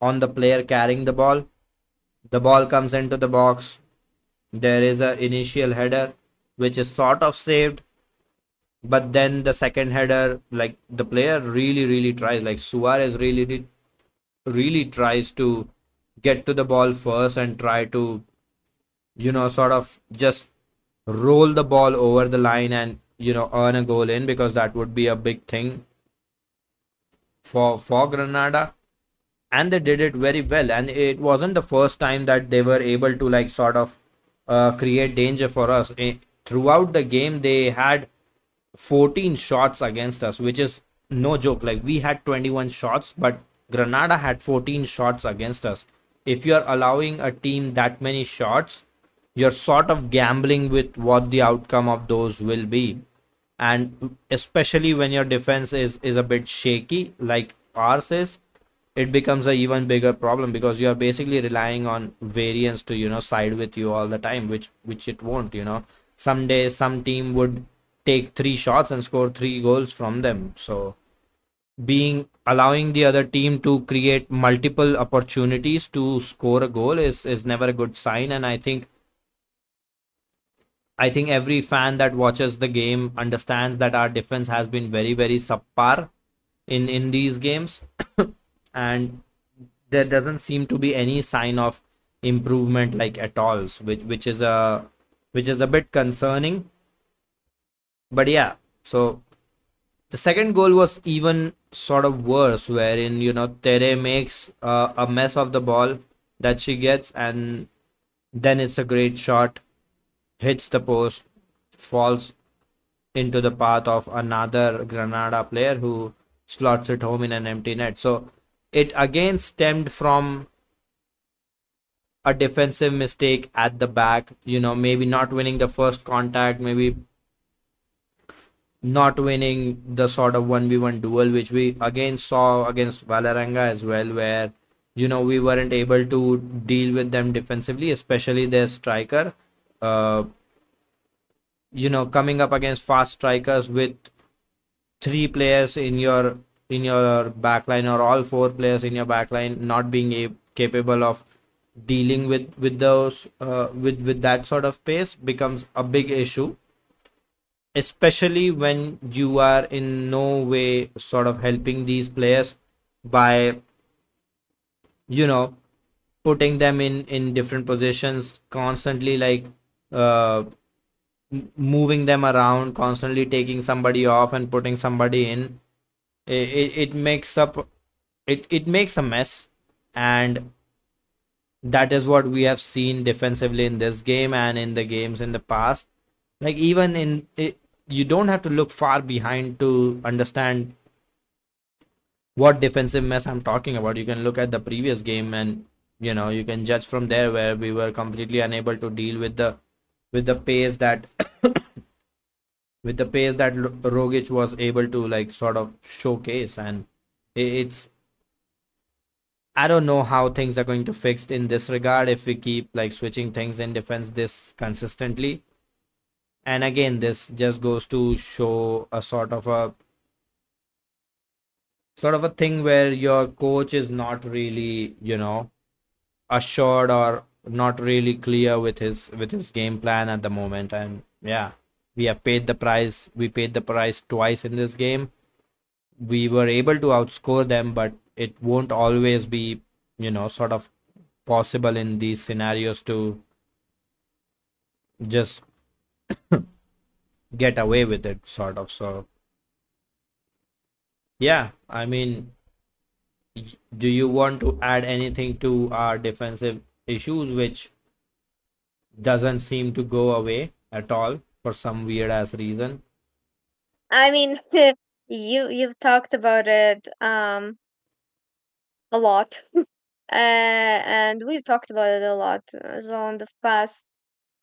on the player carrying the ball. The ball comes into the box. There is a initial header which is sort of saved but then the second header like the player really really tries like suarez really really tries to get to the ball first and try to you know sort of just roll the ball over the line and you know earn a goal in because that would be a big thing for for granada and they did it very well and it wasn't the first time that they were able to like sort of uh, create danger for us throughout the game they had 14 shots against us, which is no joke. Like we had 21 shots, but Granada had 14 shots against us. If you're allowing a team that many shots, you're sort of gambling with what the outcome of those will be. And especially when your defense is, is a bit shaky, like ours is, it becomes a even bigger problem because you are basically relying on variance to you know side with you all the time which which it won't you know Someday some team would take three shots and score three goals from them. So being allowing the other team to create multiple opportunities to score a goal is is never a good sign. And I think I think every fan that watches the game understands that our defense has been very very subpar in in these games. And there doesn't seem to be any sign of improvement like at all which which is a which is a bit concerning. But yeah, so the second goal was even sort of worse, wherein you know Tere makes uh, a mess of the ball that she gets, and then it's a great shot, hits the post, falls into the path of another Granada player who slots it home in an empty net. So it again stemmed from a defensive mistake at the back, you know, maybe not winning the first contact, maybe not winning the sort of 1v1 duel which we again saw against Vålerenga as well where you know we weren't able to deal with them defensively especially their striker. Uh, you know coming up against fast strikers with three players in your in your backline or all four players in your backline not being a- capable of dealing with with those uh, with with that sort of pace becomes a big issue especially when you are in no way sort of helping these players by you know putting them in in different positions constantly like uh moving them around constantly taking somebody off and putting somebody in it, it, it makes up it it makes a mess. And that is what we have seen defensively in this game and in the games in the past. Like even in you don't have to look far behind to understand what defensive mess I'm talking about. You can look at the previous game and you know you can judge from there where we were completely unable to deal with the with the pace that with the pace that Rogic was able to like sort of showcase and it's I don't know how things are going to fix in this regard if we keep like switching things in defense this consistently and again this just goes to show a sort of a sort of a thing where your coach is not really you know assured or not really clear with his with his game plan at the moment. And yeah we have paid the price we paid the price twice in this game. We were able to outscore them but it won't always be you know sort of possible in these scenarios to just get away with it sort of so yeah i mean do you want to add anything to our defensive issues which doesn't seem to go away at all for some weird ass reason. I mean, you you've talked about it um a lot. uh, and we've talked about it a lot as well in the past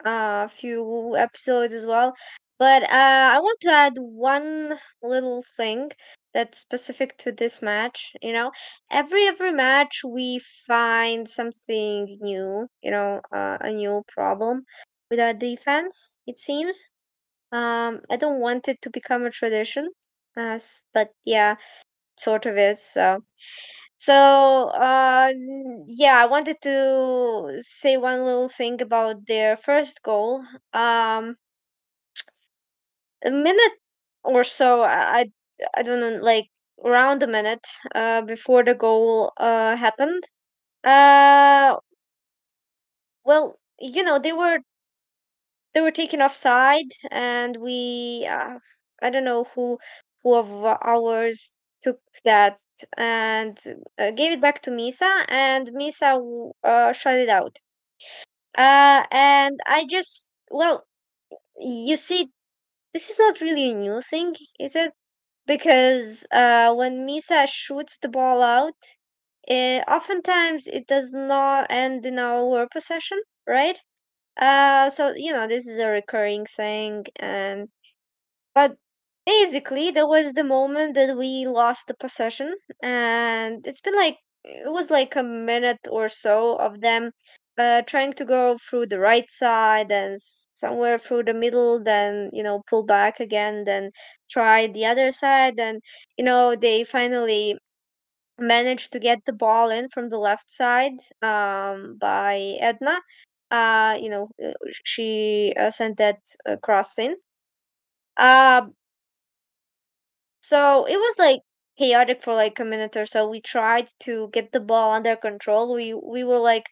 uh few episodes as well. But uh I want to add one little thing that's specific to this match, you know. Every every match we find something new, you know, uh, a new problem with our defense, it seems. Um I don't want it to become a tradition. Uh, but yeah, sort of is. So so, uh, yeah, I wanted to say one little thing about their first goal. Um, a minute or so, I, I I don't know, like around a minute, uh, before the goal, uh, happened. Uh, well, you know, they were they were taken offside, and we, uh, I don't know who who of ours took that and uh, gave it back to Misa, and Misa uh, shut it out. Uh, and I just, well, you see, this is not really a new thing, is it? Because uh, when Misa shoots the ball out, uh, oftentimes it does not end in our possession, right? Uh, so you know this is a recurring thing, and but basically there was the moment that we lost the possession, and it's been like it was like a minute or so of them uh trying to go through the right side and somewhere through the middle, then you know pull back again, then try the other side, and you know they finally managed to get the ball in from the left side um, by Edna. Uh, you know, uh, she uh, sent that cross in. Uh, so it was like chaotic for like a minute or so. We tried to get the ball under control. We we were like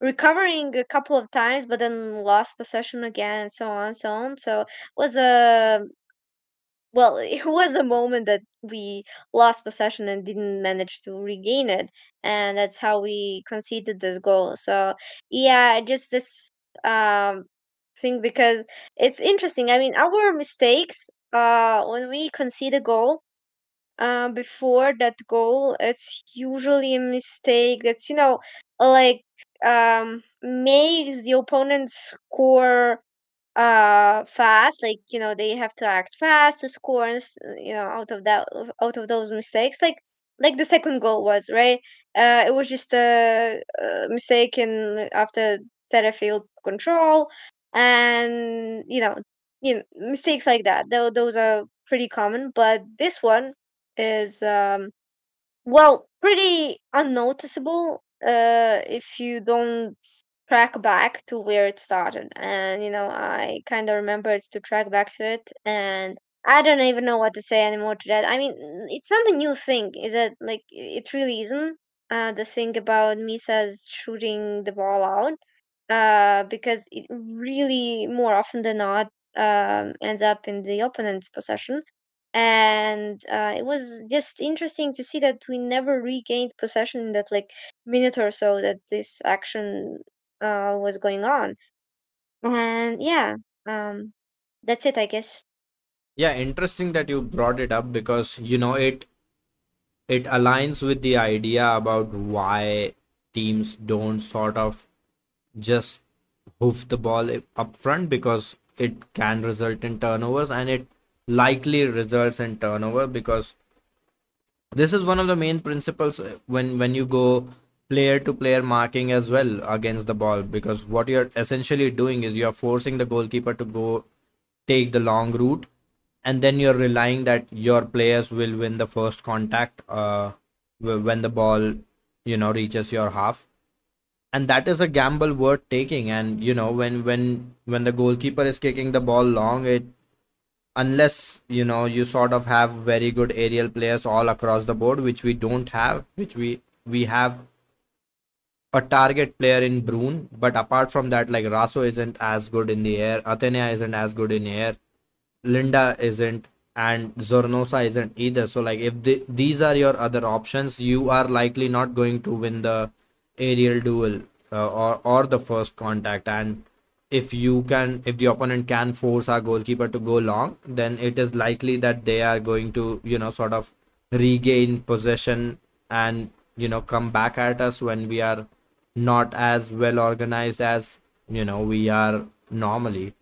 recovering a couple of times, but then lost possession again, and so on and so on. So it was a Well, it was a moment that we lost possession and didn't manage to regain it, and that's how we conceded this goal. So, yeah, just this um thing because it's interesting. I mean, our mistakes uh when we concede a goal uh, before that goal, it's usually a mistake that's, you know, like um makes the opponent score uh fast like you know they have to act fast to score and you know out of that out of those mistakes like like the second goal was right? Uh it was just a, a mistake in after that field control and you know you know mistakes like that though those are pretty common but this one is um well, pretty unnoticeable uh, if you don't track back to where it started. And, you know, I kind of remembered to track back to it, and I don't even know what to say anymore to that. I mean, it's not a new thing, is it? Like, it really isn't. Uh, the thing about Misa's shooting the ball out, uh, because it really, more often than not, um, ends up in the opponent's possession. And uh, it was just interesting to see that we never regained possession in that like minute or so that this action uh, was going on. And yeah um that's it i guess. Yeah, interesting that you brought it up because you know it it aligns with the idea about why teams don't sort of just hoof the ball up front because it can result in turnovers and it likely results in turnover because this is one of the main principles when when you go player to player marking as well against the ball because what you're essentially doing is you're forcing the goalkeeper to go take the long route and then you're relying that your players will win the first contact uh when the ball you know reaches your half and that is a gamble worth taking. And you know when when when the goalkeeper is kicking the ball long it unless you know you sort of have very good aerial players all across the board which we don't have which we we have a target player in Bruun, but apart from that, like Raso isn't as good in the air, Athenea isn't as good in air, Linda isn't, and Zornoza isn't either. So, like, if the, these are your other options, you are likely not going to win the aerial duel uh, or or the first contact. And if you can if the opponent can force our goalkeeper to go long then it is likely that they are going to you know sort of regain possession and you know come back at us when we are not as well organized as you know we are normally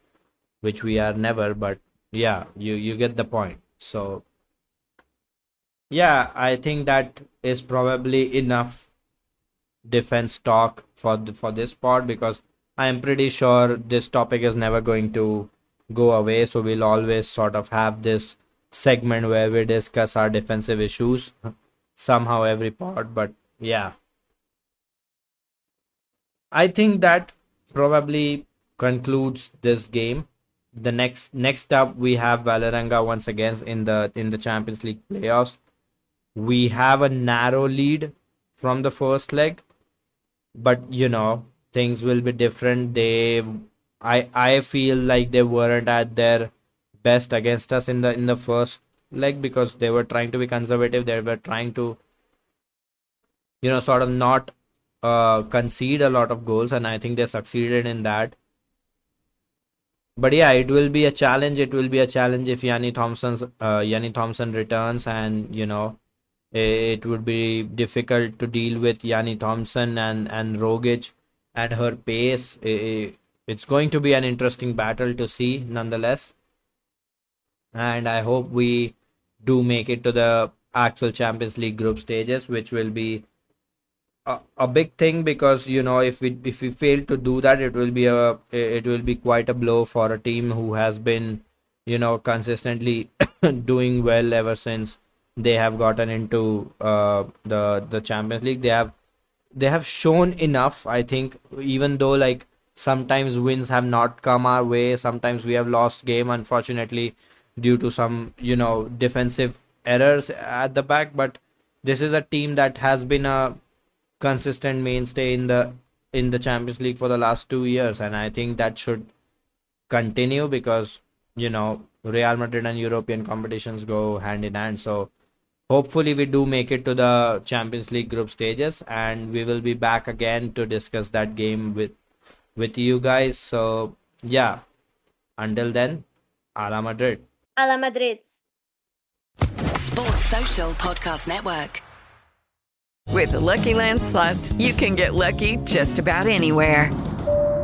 which we are never. But yeah you you get the point. So yeah i think that is probably enough defense talk for the, for this part because i am pretty sure this topic is never going to go away. So we'll always sort of have this segment where we discuss our defensive issues somehow every part but yeah. I think that probably concludes this game. The next next up we have Vålerenga once again in the in the Champions League playoffs. We have a narrow lead from the first leg, but you know things will be different. They, I I feel like they weren't at their best against us in the in the first leg because they were trying to be conservative. They were trying to, you know, sort of not uh, concede a lot of goals, and I think they succeeded in that but yeah, it will be a challenge. It will be a challenge if Janni Thomsen's uh, Janni Thomsen returns, and you know, it would be difficult to deal with Janni Thomsen and and Rogic at her pace. It's going to be an interesting battle to see, nonetheless. And I hope we do make it to the actual Champions League group stages, which will be a, a big thing because you know if we if we fail to do that it will be a it will be quite a blow for a team who has been you know consistently doing well ever since they have gotten into uh, the the Champions League. They have they have shown enough I think even though like sometimes wins have not come our way sometimes we have lost game unfortunately due to some you know defensive errors at the back. But this is a team that has been a consistent mainstay in the in the Champions League for the last two years, and I think that should continue because you know Real Madrid and European competitions go hand in hand. So hopefully we do make it to the Champions League group stages, and we will be back again to discuss that game with with you guys. So yeah, until then, Hala Madrid. Hala Madrid. Sports Social Podcast Network. With the Lucky Land slots, you can get lucky just about anywhere.